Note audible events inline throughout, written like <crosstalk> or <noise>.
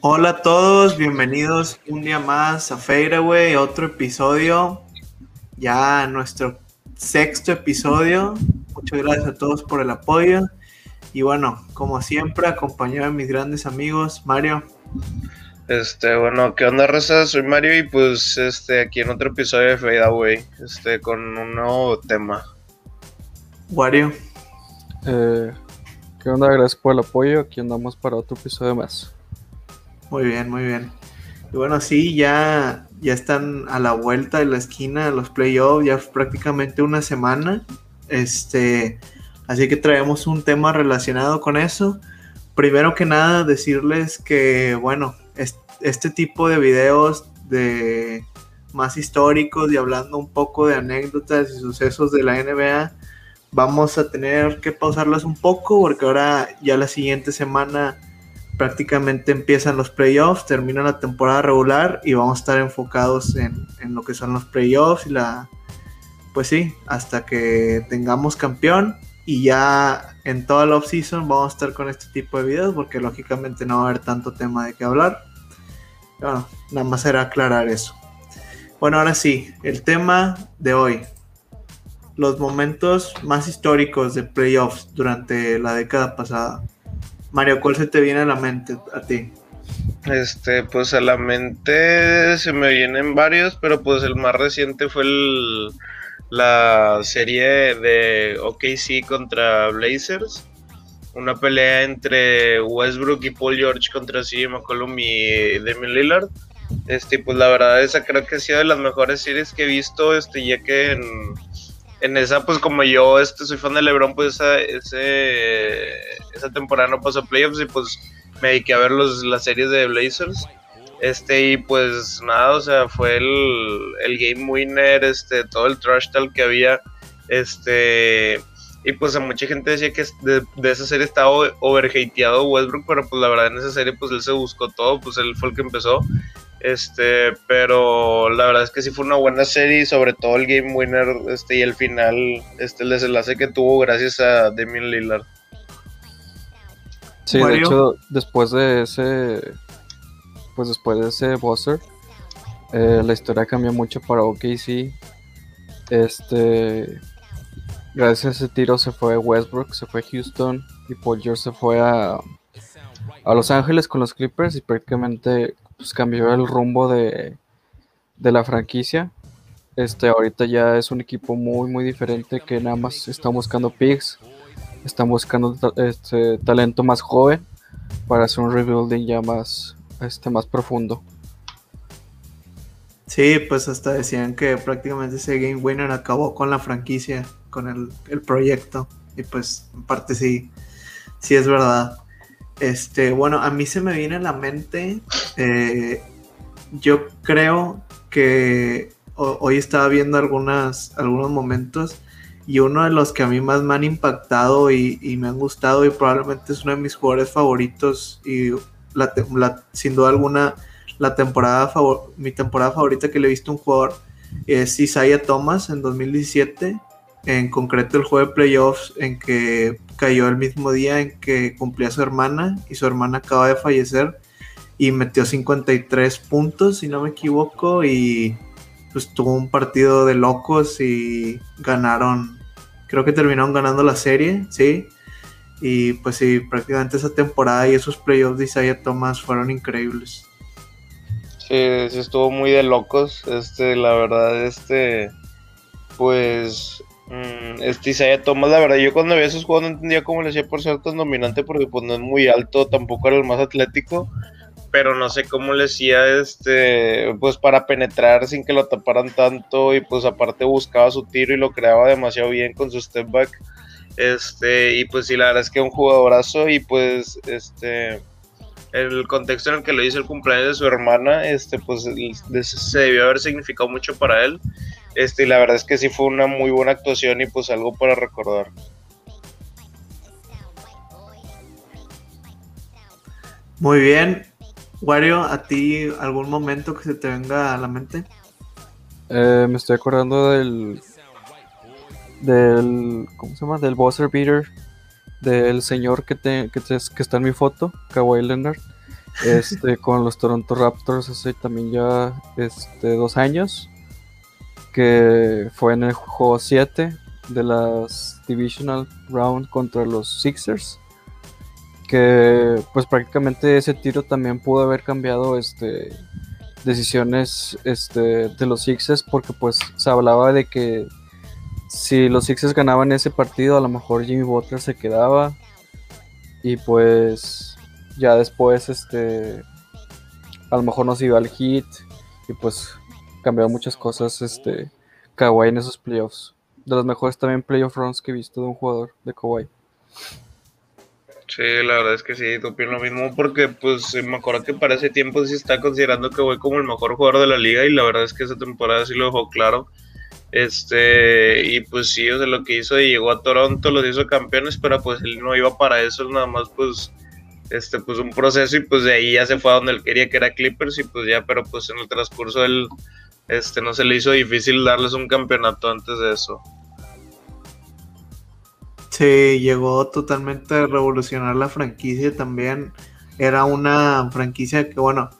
Hola a todos, bienvenidos un día más a Fadeaway, otro episodio, ya nuestro sexto episodio. Muchas gracias a todos por el apoyo. Y bueno, como siempre, acompañado de mis grandes amigos, Mario. Este, bueno, ¿qué onda, Rosa? Soy Mario y pues este, aquí en otro episodio de Fadeaway, este, con un nuevo tema. Wario. Eh, ¿Qué onda? Gracias por el apoyo. Aquí andamos para otro episodio más. Muy bien, muy bien. Y bueno, sí, ya, ya están a la vuelta de la esquina los playoffs, ya prácticamente una semana. Este, así que traemos un tema relacionado con eso. Primero que nada, decirles que, bueno, este tipo de videos de más históricos y hablando un poco de anécdotas y sucesos de la NBA, vamos a tener que pausarlas un poco porque ahora ya la siguiente semana prácticamente empiezan los playoffs, termina la temporada regular y vamos a estar enfocados en, lo que son los playoffs y la, pues sí, hasta que tengamos campeón y ya en toda la offseason vamos a estar con este tipo de videos porque lógicamente no va a haber tanto tema de qué hablar. Bueno, nada más era aclarar eso. Bueno, ahora sí, el tema de hoy. Los momentos más históricos de playoffs durante la década pasada. Mario, ¿cuál se te viene a la mente a ti? Este, pues a la mente se me vienen varios, pero pues el más reciente fue el, la serie de OKC contra Blazers. Una pelea entre Westbrook y Paul George contra CJ McCollum y Damian Lillard. Este, pues la verdad esa creo que ha sido de las mejores series que he visto, este, ya que en en esa, pues como yo este, soy fan de LeBron, pues esa, esa temporada no pasó playoffs y pues me dediqué a ver los, las series de Blazers. Este, y pues nada, o sea, fue el, el game winner, este, todo el trash tal que había. Este, y pues a mucha gente decía que de, de esa serie estaba overhateado Westbrook, pero pues la verdad en esa serie pues él se buscó todo, pues él fue el que empezó. Este, pero la verdad es que sí fue una buena serie, sobre todo el game winner, este, y el final, este, el desenlace que tuvo gracias a Damian Lillard. Sí, de hecho, después de ese, pues después de ese buzzer, eh, la historia cambió mucho para OKC. Este, gracias a ese tiro se fue Westbrook, se fue Houston y Paul George se fue a, a Los Ángeles con los Clippers y prácticamente pues cambió el rumbo de, la franquicia. Este, ahorita ya es un equipo muy, muy diferente que nada más están buscando picks, están buscando este, talento más joven para hacer un rebuilding ya más, este, más profundo. Sí, pues hasta decían que prácticamente ese Game Winner acabó con la franquicia, con el, el proyecto. Y pues en parte sí, sí es verdad. Este, bueno, a mí se me viene a la mente, eh, yo creo que hoy estaba viendo algunas, algunos momentos y uno de los que a mí más me han impactado y, me han gustado y probablemente es uno de mis jugadores favoritos y sin duda alguna la temporada mi temporada favorita que le he visto a un jugador es Isaiah Thomas en 2017 en concreto el juego de playoffs en que cayó el mismo día en que cumplía su hermana y su hermana acaba de fallecer y metió 53 puntos, si no me equivoco, y pues tuvo un partido de locos y ganaron, creo que terminaron ganando la serie, sí. Y pues sí, prácticamente esa temporada y esos playoffs de Isaiah Thomas fueron increíbles. Sí, sí estuvo muy de locos, este, la verdad, este, pues Mm, este Isaiah Thomas, la verdad, yo cuando veía esos juegos no entendía cómo le hacía por ser tan dominante, porque pues no es muy alto, tampoco era el más atlético, pero no sé cómo le hacía este, pues para penetrar sin que lo taparan tanto, y pues aparte buscaba su tiro y lo creaba demasiado bien con su step back. Este, y pues sí, la verdad es que un jugadorazo, y pues este el contexto en el que lo hizo el cumpleaños de su hermana, este, pues se debió haber significado mucho para él. Este, y la verdad es que sí fue una muy buena actuación y pues algo para recordar. Muy bien. Wario, ¿a ti algún momento que se te venga a la mente? Eh, me estoy acordando del. del. ¿Cómo se llama? Del buzzer beater. Del señor que, te, que, está en mi foto, Kawhi Leonard. este, <laughs> con los Toronto Raptors hace también ya este, dos años, que fue en el juego 7 de las Divisional Round contra los Sixers, que pues prácticamente ese tiro también pudo haber cambiado este, decisiones este, de los Sixers porque pues se hablaba de que si los Sixers ganaban ese partido a lo mejor Jimmy Butler se quedaba y pues ya después este a lo mejor nos iba al hit y pues cambió muchas cosas este Kawhi en esos playoffs. De los mejores también playoff runs que he visto de un jugador de Kawhi. Sí, la verdad es que sí, opino lo mismo porque pues me acuerdo que para ese tiempo sí está considerando que voy como el mejor jugador de la liga y la verdad es que esa temporada sí lo dejó claro. Este, y pues sí, o sea, lo que hizo y llegó a Toronto, los hizo campeones, pero pues él no iba para eso, nada más pues este pues un proceso y pues de ahí ya se fue a donde él quería que era Clippers y pues ya, pero pues en el transcurso él este no se le hizo difícil darles un campeonato antes de eso. Sí, llegó totalmente a revolucionar la franquicia también. Era una franquicia que, bueno,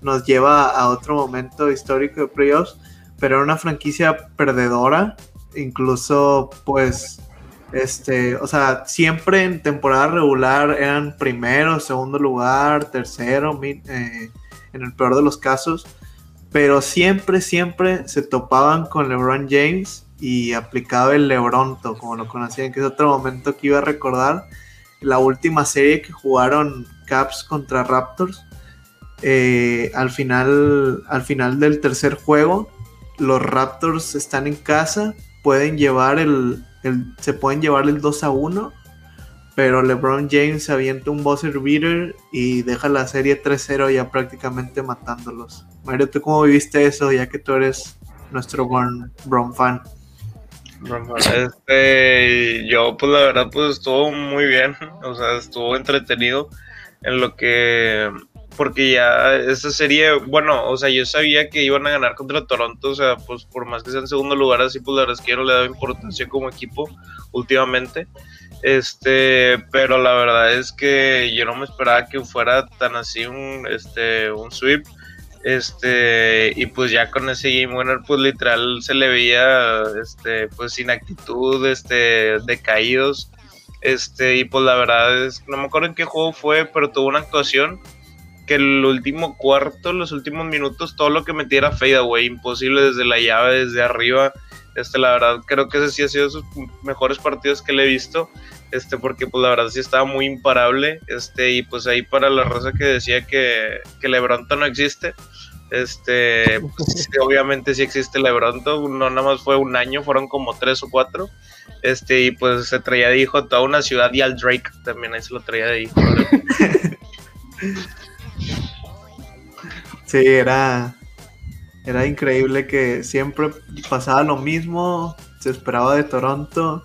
nos lleva a otro momento histórico de playoffs, pero era una franquicia perdedora. Incluso, pues, este, o sea, siempre en temporada regular eran primero, segundo lugar, tercero, eh, en el peor de los casos. Pero siempre, siempre se topaban con LeBron James y aplicaba el Lebronto, como lo conocían, que es otro momento que iba a recordar. La última serie que jugaron Caps contra Raptors. Eh, al, final, al final del tercer juego, los Raptors están en casa, pueden llevar el, se pueden llevar el 2 a 1, pero LeBron James avienta un buzzer beater y deja la serie 3-0 ya prácticamente matándolos. Mario, ¿tú cómo viviste eso ya que tú eres nuestro Bron fan? Este, yo pues la verdad pues estuvo muy bien, o sea, estuvo entretenido en lo que, porque ya esta serie, bueno, o sea, yo sabía que iban a ganar contra Toronto, o sea, pues por más que sea en segundo lugar, así pues la verdad es que yo no le daba importancia como equipo últimamente, este, pero la verdad es que yo no me esperaba que fuera tan así un, este, un sweep, este, y pues ya con ese game winner, pues literal se le veía, este, pues sin actitud, este, decaídos. Este, y pues la verdad es, no me acuerdo en qué juego fue, pero tuvo una actuación que el último cuarto, los últimos minutos, todo lo que metiera fadeaway, imposible desde la llave, desde arriba. Este, la verdad, creo que ese sí ha sido de sus mejores partidos que le he visto. Este, porque pues la verdad sí estaba muy imparable. Este, y pues ahí para la raza que decía que, que Lebronto no existe. Este, pues, obviamente sí existe Lebronto, no nada más fue un año, fueron como tres o cuatro. Este, y pues se traía de hijo toda una ciudad y al Drake también ahí se lo traía de hijo. <laughs> sí, era, era increíble que siempre pasaba lo mismo, se esperaba de Toronto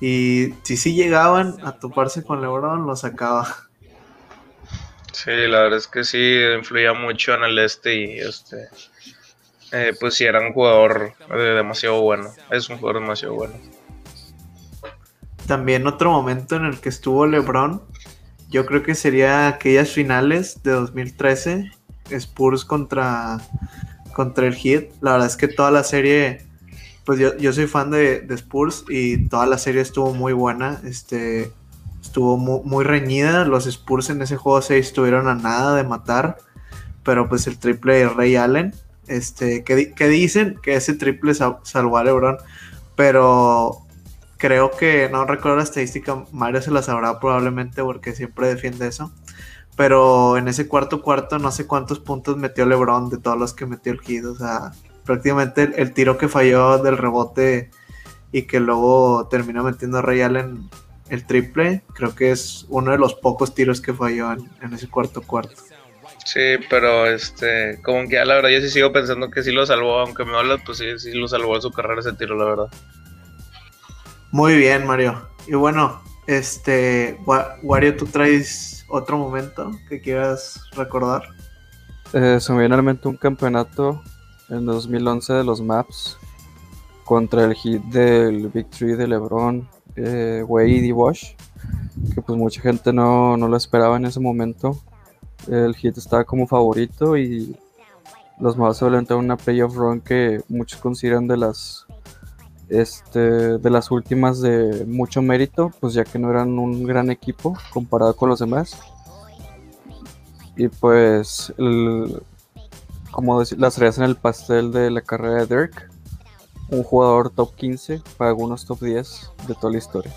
y si sí llegaban a toparse con LeBron, lo sacaba. Sí, la verdad es que sí, influía mucho en el este y este, eh, pues sí, era un jugador eh, demasiado bueno, es un jugador demasiado bueno. También otro momento en el que estuvo LeBron, yo creo que sería aquellas finales de 2013, Spurs contra, contra el Heat. La verdad es que toda la serie, pues yo, yo soy fan de, Spurs y toda la serie estuvo muy buena. Este, estuvo muy, reñida. Los Spurs en ese juego se estuvieron a nada de matar. Pero pues el triple de Ray Allen. Este, que, dicen que ese triple salvó a LeBron. Pero creo que no recuerdo la estadística. Mario se la sabrá probablemente porque siempre defiende eso. Pero en ese cuarto cuarto no sé cuántos puntos metió LeBron de todos los que metió el Heat. O sea, prácticamente el, el tiro que falló del rebote y que luego terminó metiendo a Ray Allen el triple, creo que es uno de los pocos tiros que falló en, ese cuarto cuarto. Sí, pero este, como que ya la verdad yo sí sigo pensando que sí lo salvó, aunque me hablas, pues sí, sí lo salvó en su carrera ese tiro, la verdad. Muy bien, Mario. Y bueno, este, Wario, ¿tú traes otro momento que quieras recordar? Eh, se me viene a un campeonato en 2011 de los Maps contra el hit del Big Tree de LeBron, eh, Wade y Wash, que pues mucha gente no, lo esperaba en ese momento. el Heat estaba como favorito y los Mavs se una playoff run que muchos consideran de las este, de las últimas de mucho mérito, pues ya que no eran un gran equipo comparado con los demás. Y pues, como decir, las tareas en el pastel de la carrera de Dirk, un jugador top 15 para algunos top 10 de toda la historia.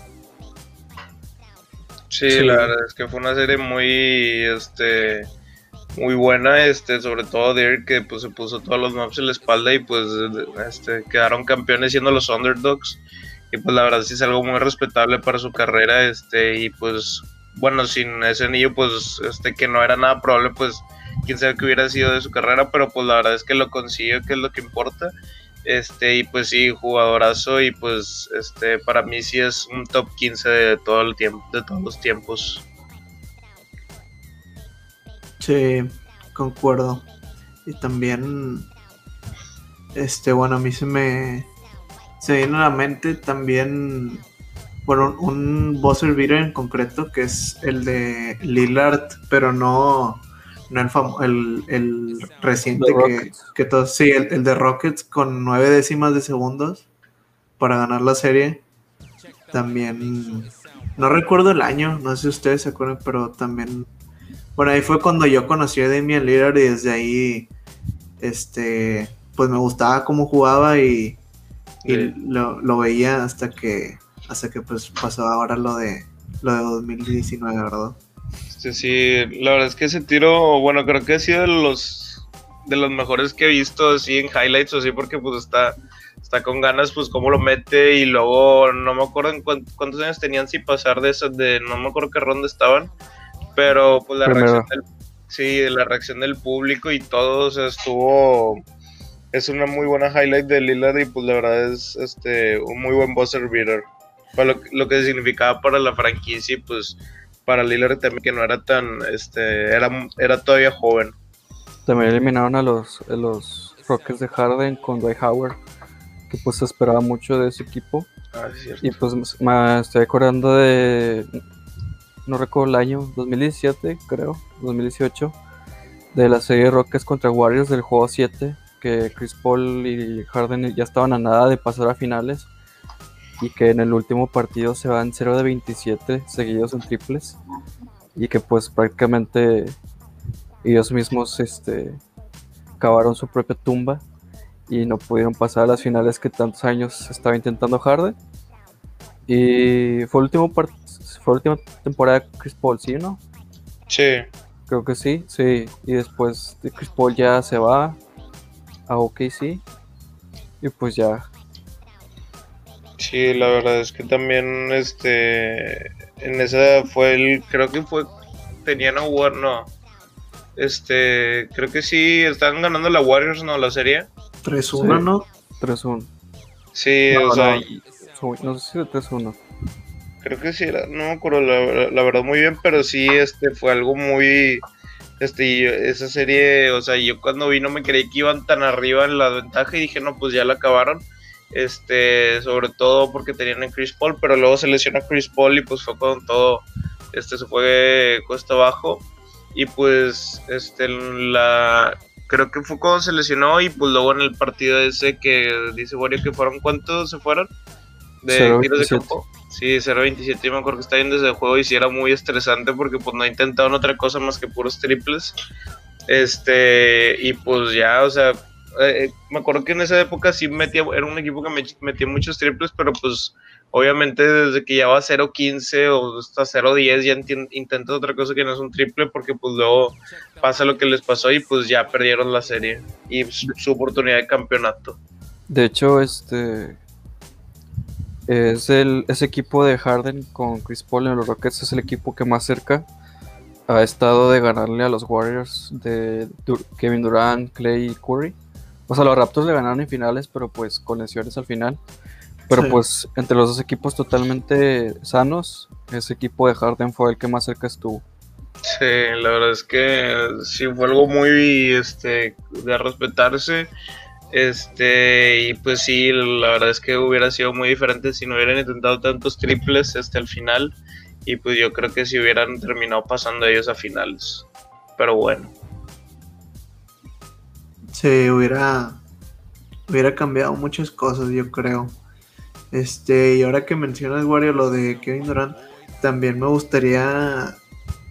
Sí, la verdad es que fue una serie muy, este, muy buena, este, sobre todo Dirk que pues se puso todos los maps en la espalda y pues este, quedaron campeones siendo los underdogs y pues la verdad sí es algo muy respetable para su carrera, este, y pues bueno, sin ese anillo pues este que no era nada probable pues quién sabe qué hubiera sido de su carrera, pero pues la verdad es que lo consiguió, que es lo que importa. Este, y pues sí, jugadorazo y pues este para mí sí es un top 15 de todo el tiempo, de todos los tiempos. Sí, concuerdo. Y también, este, bueno, a mí se me, se viene a la mente también, bueno, un buzzer beater en concreto que es el de Lillard, pero no, no el, el, reciente que, que todos, sí, el, el de Rockets con nueve décimas de segundos para ganar la serie. También, no recuerdo el año, no sé si ustedes se acuerdan, pero también bueno, ahí fue cuando yo conocí a Damian Lillard y desde ahí, este, pues me gustaba cómo jugaba y, lo, veía hasta que, hasta que pues pasó ahora lo de, lo de 2019, ¿verdad? Sí, sí, la verdad es que ese tiro, bueno, creo que ha sido de los, de los mejores que he visto así en highlights o así, porque pues está, está con ganas, pues cómo lo mete y luego no me acuerdo en cuántos años tenían sin pasar de eso, de no me acuerdo qué ronda estaban pero pues la reacción del, sí, la reacción del público y todo, o estuvo es una muy buena highlight de Lillard y pues la verdad es este un muy buen buzzer beater. Para lo, que significaba para la franquicia y pues para Lillard también que no era tan este era, era todavía joven. También eliminaron a los, a los Rockets de Harden con Dwight Howard, que pues se esperaba mucho de ese equipo. Ah, y pues me estoy acordando de no recuerdo el año, 2017 creo, 2018, de la serie Rockets contra Warriors del juego 7, que Chris Paul y Harden ya estaban a nada de pasar a finales y que en el último partido se van 0 de 27 seguidos en triples y que pues prácticamente ellos mismos este, cavaron su propia tumba y no pudieron pasar a las finales que tantos años estaba intentando Harden. Y fue el último partido fue la última temporada de Chris Paul, ¿sí o no? Sí. Creo que sí, sí. Y después de Chris Paul ya se va a OKC. Y pues ya. Sí, la verdad es que también este en esa fue el creo que fue tenían a War no. Este, creo que sí están ganando la Warriors, ¿no? La serie. 3-1, ¿no? 3-1. Sí, o sea, no sé si de 3-1 creo que sí era, no me acuerdo la, verdad muy bien, pero sí este fue algo muy este esa serie, o sea, yo cuando vi no me creí que iban tan arriba en la ventaja y dije, "No, pues ya la acabaron." Este, sobre todo porque tenían a Chris Paul, pero luego se lesionó Chris Paul y pues fue con todo este se fue cuesta abajo y pues este la creo que fue cuando se lesionó y pues luego en el partido ese que dice Wario que fueron cuántos se fueron de tiros de campo Sí, 0.27 yo me acuerdo que está bien desde el juego y sí era muy estresante porque pues no intentaron otra cosa más que puros triples. Este, y pues ya, o sea, eh, me acuerdo que en esa época sí metía, era un equipo que me metía muchos triples, pero pues obviamente desde que ya va 0.15 o hasta 0.10 ya intentas otra cosa que no es un triple porque pues luego pasa lo que les pasó y pues ya perdieron la serie y su oportunidad de campeonato. De hecho, este es el, ese equipo de Harden con Chris Paul en los Rockets es el equipo que más cerca ha estado de ganarle a los Warriors de Kevin Durant, Clay y Curry. O sea, los Raptors le ganaron en finales, pero pues con lesiones al final. Pero pues entre los dos equipos totalmente sanos, ese equipo de Harden fue el que más cerca estuvo. Sí, la verdad es que sí fue algo muy este de respetarse este, y pues sí, la verdad es que hubiera sido muy diferente si no hubieran intentado tantos triples hasta el final. Y pues yo creo que si hubieran terminado pasando ellos a finales. pero bueno. Sí, hubiera, hubiera cambiado muchas cosas, yo creo. Este, y ahora que mencionas, Wario, lo de Kevin Durant, también me gustaría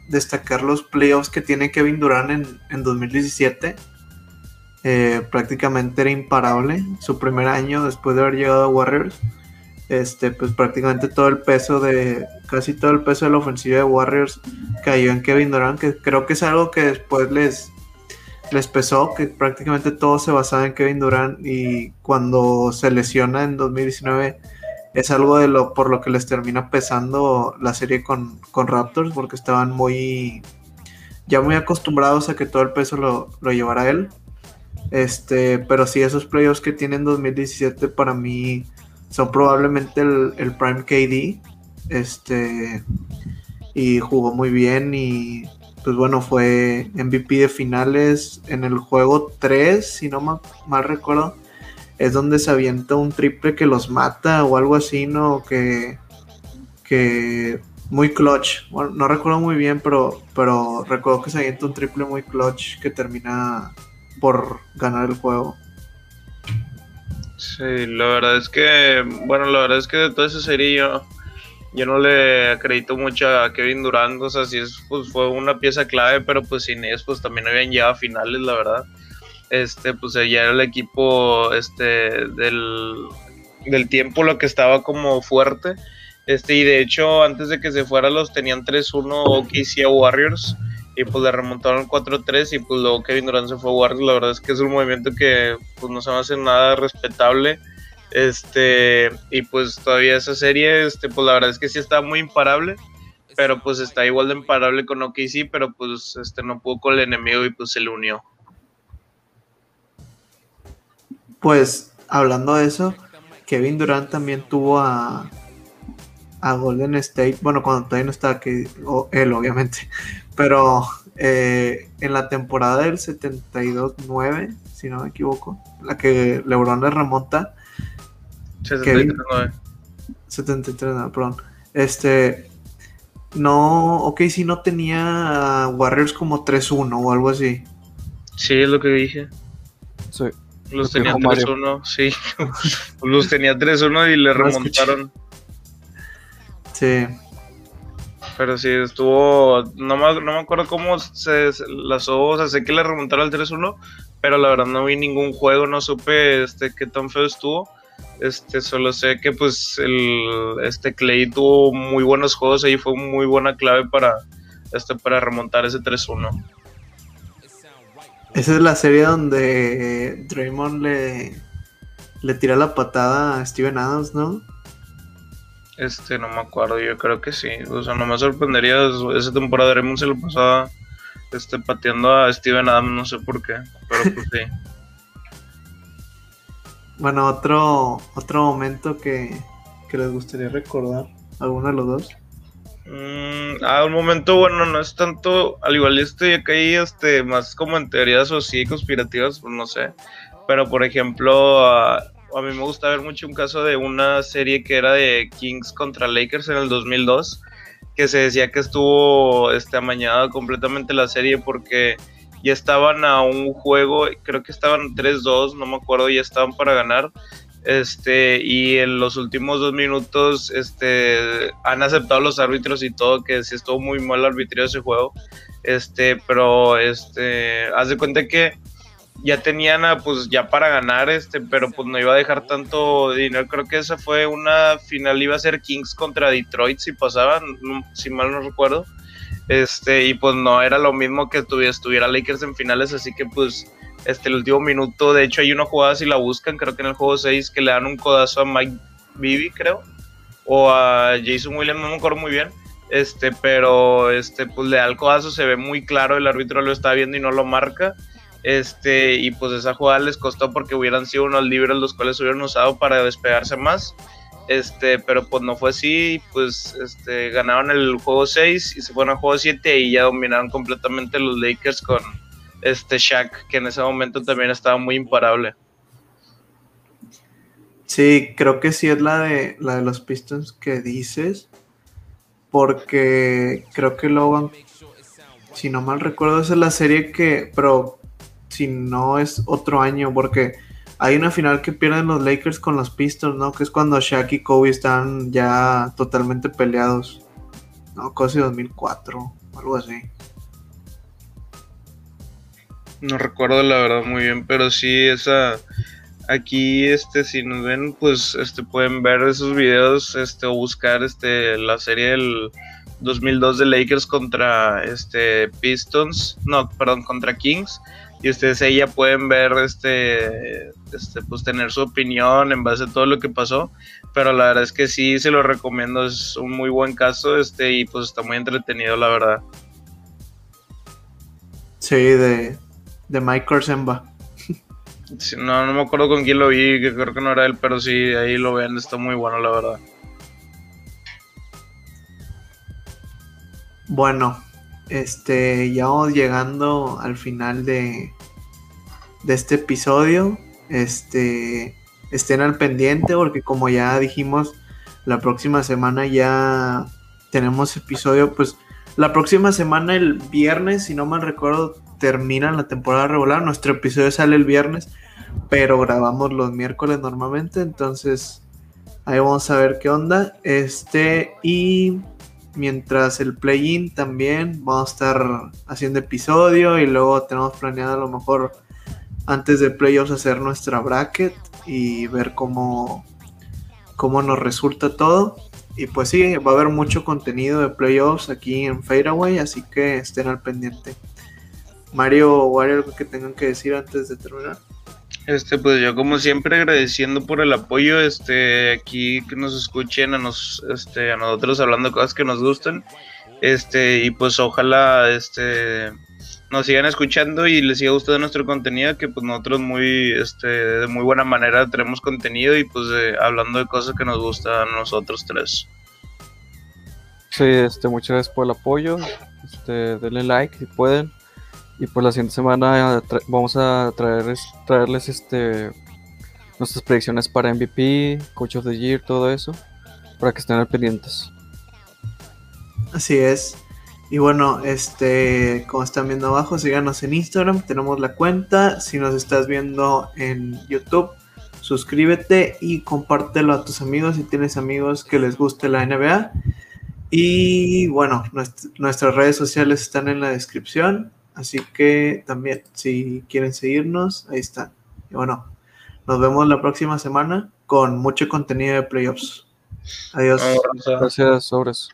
destacar los playoffs que tiene Kevin Durant en, en 2017. Eh, prácticamente era imparable. Su primer año después de haber llegado a Warriors. Este, pues prácticamente todo el peso de. casi todo el peso de la ofensiva de Warriors cayó en Kevin Durant. Que creo que es algo que después les, les pesó. Que prácticamente todo se basaba en Kevin Durant. Y cuando se lesiona en 2019 es algo de lo por lo que les termina pesando la serie con, Raptors, porque estaban muy ya muy acostumbrados a que todo el peso lo, lo llevara él. Este, pero sí, esos playoffs que tienen 2017 para mí son probablemente el, el, Prime KD. Este, y jugó muy bien y pues bueno, fue MVP de finales en el juego 3, si no mal, mal recuerdo es donde se avienta un triple que los mata o algo así, ¿no? Que, que muy clutch. Bueno, no recuerdo muy bien, pero, pero recuerdo que se avienta un triple muy clutch que termina por ganar el juego. Sí, la verdad es que, bueno, la verdad es que de toda esa serie yo, no le acredito mucho a Kevin Durant, o sea, sí es, pues, fue una pieza clave, pero pues sin eso, pues también habían llegado a finales, la verdad este, pues ya era el equipo este, del, del tiempo lo que estaba como fuerte. Este, y de hecho, antes de que se fuera, los tenían 3-1 OKC Warriors. Y pues le remontaron 4-3 y pues luego Kevin Durant se fue a Warriors. La verdad es que es un movimiento que pues no se me hace nada respetable. Este, y pues todavía esa serie, este, pues la verdad es que sí está muy imparable. Pero pues está igual de imparable con OKC, pero pues este no pudo con el enemigo y pues se le unió. Pues hablando de eso, Kevin Durant también tuvo a, a Golden State, bueno, cuando todavía no estaba aquí, él obviamente, pero eh, en la temporada del 72-9, si no me equivoco, la que LeBron le remonta. 73-9. 73, perdón. Este, no, ok, si no tenía Warriors como 3-1 o algo así. Sí, es lo que dije. Sí. Luz tenía 3-1, sí. <laughs> Luz tenía 3-1 y le remontaron. Sí. Pero sí, estuvo. No me, no me acuerdo cómo se, las O sea, sé que le remontaron al 3-1, pero la verdad no vi ningún juego, no supe este qué tan feo estuvo. Este, solo sé que pues el este Clay tuvo muy buenos juegos y fue muy buena clave para este para remontar ese 3-1. Esa es la serie donde Draymond le, le tira la patada a Steven Adams, ¿no? Este, no me acuerdo, yo creo que sí. O sea, no me sorprendería. Esa temporada Draymond se lo pasaba este, pateando a Steven Adams, no sé por qué, pero pues sí. <laughs> bueno, otro, otro momento que, que les gustaría recordar, alguno de los dos. Mm, a un momento, bueno, no es tanto, al igual estoy acá este, más como en teorías o sí conspirativas, pues no sé. Pero por ejemplo, a, mí me gusta ver mucho un caso de una serie que era de Kings contra Lakers en el 2002, que se decía que estuvo este, amañada completamente la serie porque ya estaban a un juego, creo que estaban 3-2, no me acuerdo, ya estaban para ganar este, y en los últimos dos minutos este, han aceptado los árbitros y todo, que sí estuvo muy mal de ese juego. Este, pero este, haz de cuenta que ya tenían pues ya para ganar, este, pero pues no iba a dejar tanto dinero. Creo que esa fue una final, iba a ser Kings contra Detroit si pasaban, si mal no recuerdo. Este, y pues no era lo mismo que estuviera, estuviera Lakers en finales, así que pues este, el último minuto. De hecho, hay una jugada, si la buscan, creo que en el juego 6, que le dan un codazo a Mike Bibby, creo, o a Jason Williams, no me acuerdo muy bien. Este, pero este, pues le da el codazo, se ve muy claro, el árbitro lo está viendo y no lo marca. Este, y pues esa jugada les costó porque hubieran sido unos libres los cuales hubieran usado para despegarse más. Este, pero pues no fue así, pues este, ganaron el juego 6 y se fueron al juego 7 y ya dominaron completamente los Lakers con, este Shaq, que en ese momento también estaba muy imparable. Sí, creo que sí es la de la de los Pistons que dices. Porque creo que Logan. si no mal recuerdo, esa es la serie que, pero si no es otro año, porque hay una final que pierden los Lakers con los Pistons, ¿no? Que es cuando Shaq y Kobe están ya totalmente peleados. No, casi 2004, algo así. No recuerdo la verdad muy bien, pero sí esa aquí este si nos ven pues este pueden ver esos videos este o buscar este la serie del 2002 de Lakers contra este Pistons, no, perdón, contra Kings y ustedes ahí ya pueden ver este este pues tener su opinión en base a todo lo que pasó, pero la verdad es que sí se lo recomiendo, es un muy buen caso este y pues está muy entretenido la verdad. Sí, de de Mike no, no me acuerdo con quién lo vi, que creo que no era él, pero sí, ahí lo ven, está muy bueno, la verdad. Bueno, este, ya vamos llegando al final de, de este episodio. Este, estén al pendiente porque como ya dijimos, la próxima semana ya tenemos episodio, pues la próxima semana el viernes, si no mal recuerdo, termina la temporada regular. Nuestro episodio sale el viernes, pero grabamos los miércoles normalmente. Entonces, ahí vamos a ver qué onda. Este, y mientras el play-in también vamos a estar haciendo episodio. Y luego tenemos planeado a lo mejor antes de playoffs hacer nuestra bracket y ver cómo, cómo nos resulta todo. Y pues sí, va a haber mucho contenido de playoffs aquí en Fadeaway, así que estén al pendiente. Mario o algo que tengan que decir antes de terminar. Este, pues yo como siempre agradeciendo por el apoyo, este, aquí que nos escuchen a nos, este, a nosotros hablando cosas que nos gustan, este, y pues ojalá, este, nos sigan escuchando y les siga gustando nuestro contenido, que pues nosotros muy, este, de muy buena manera tenemos contenido y pues hablando de cosas que nos gustan a nosotros tres. Sí, este, muchas gracias por el apoyo, este, denle like si pueden, y pues la siguiente semana vamos a traer, traerles este nuestras predicciones para MVP, Coach of the Year, todo eso, para que estén al pendientes. Así es. Y bueno, este, como están viendo abajo, síganos en Instagram, tenemos la cuenta. Si nos estás viendo en YouTube, suscríbete y compártelo a tus amigos si tienes amigos que les guste la NBA. Y bueno, nuestras redes sociales están en la descripción. Así que también, si quieren seguirnos, ahí está. Y bueno, nos vemos la próxima semana con mucho contenido de playoffs. Adiós. Gracias, sobres.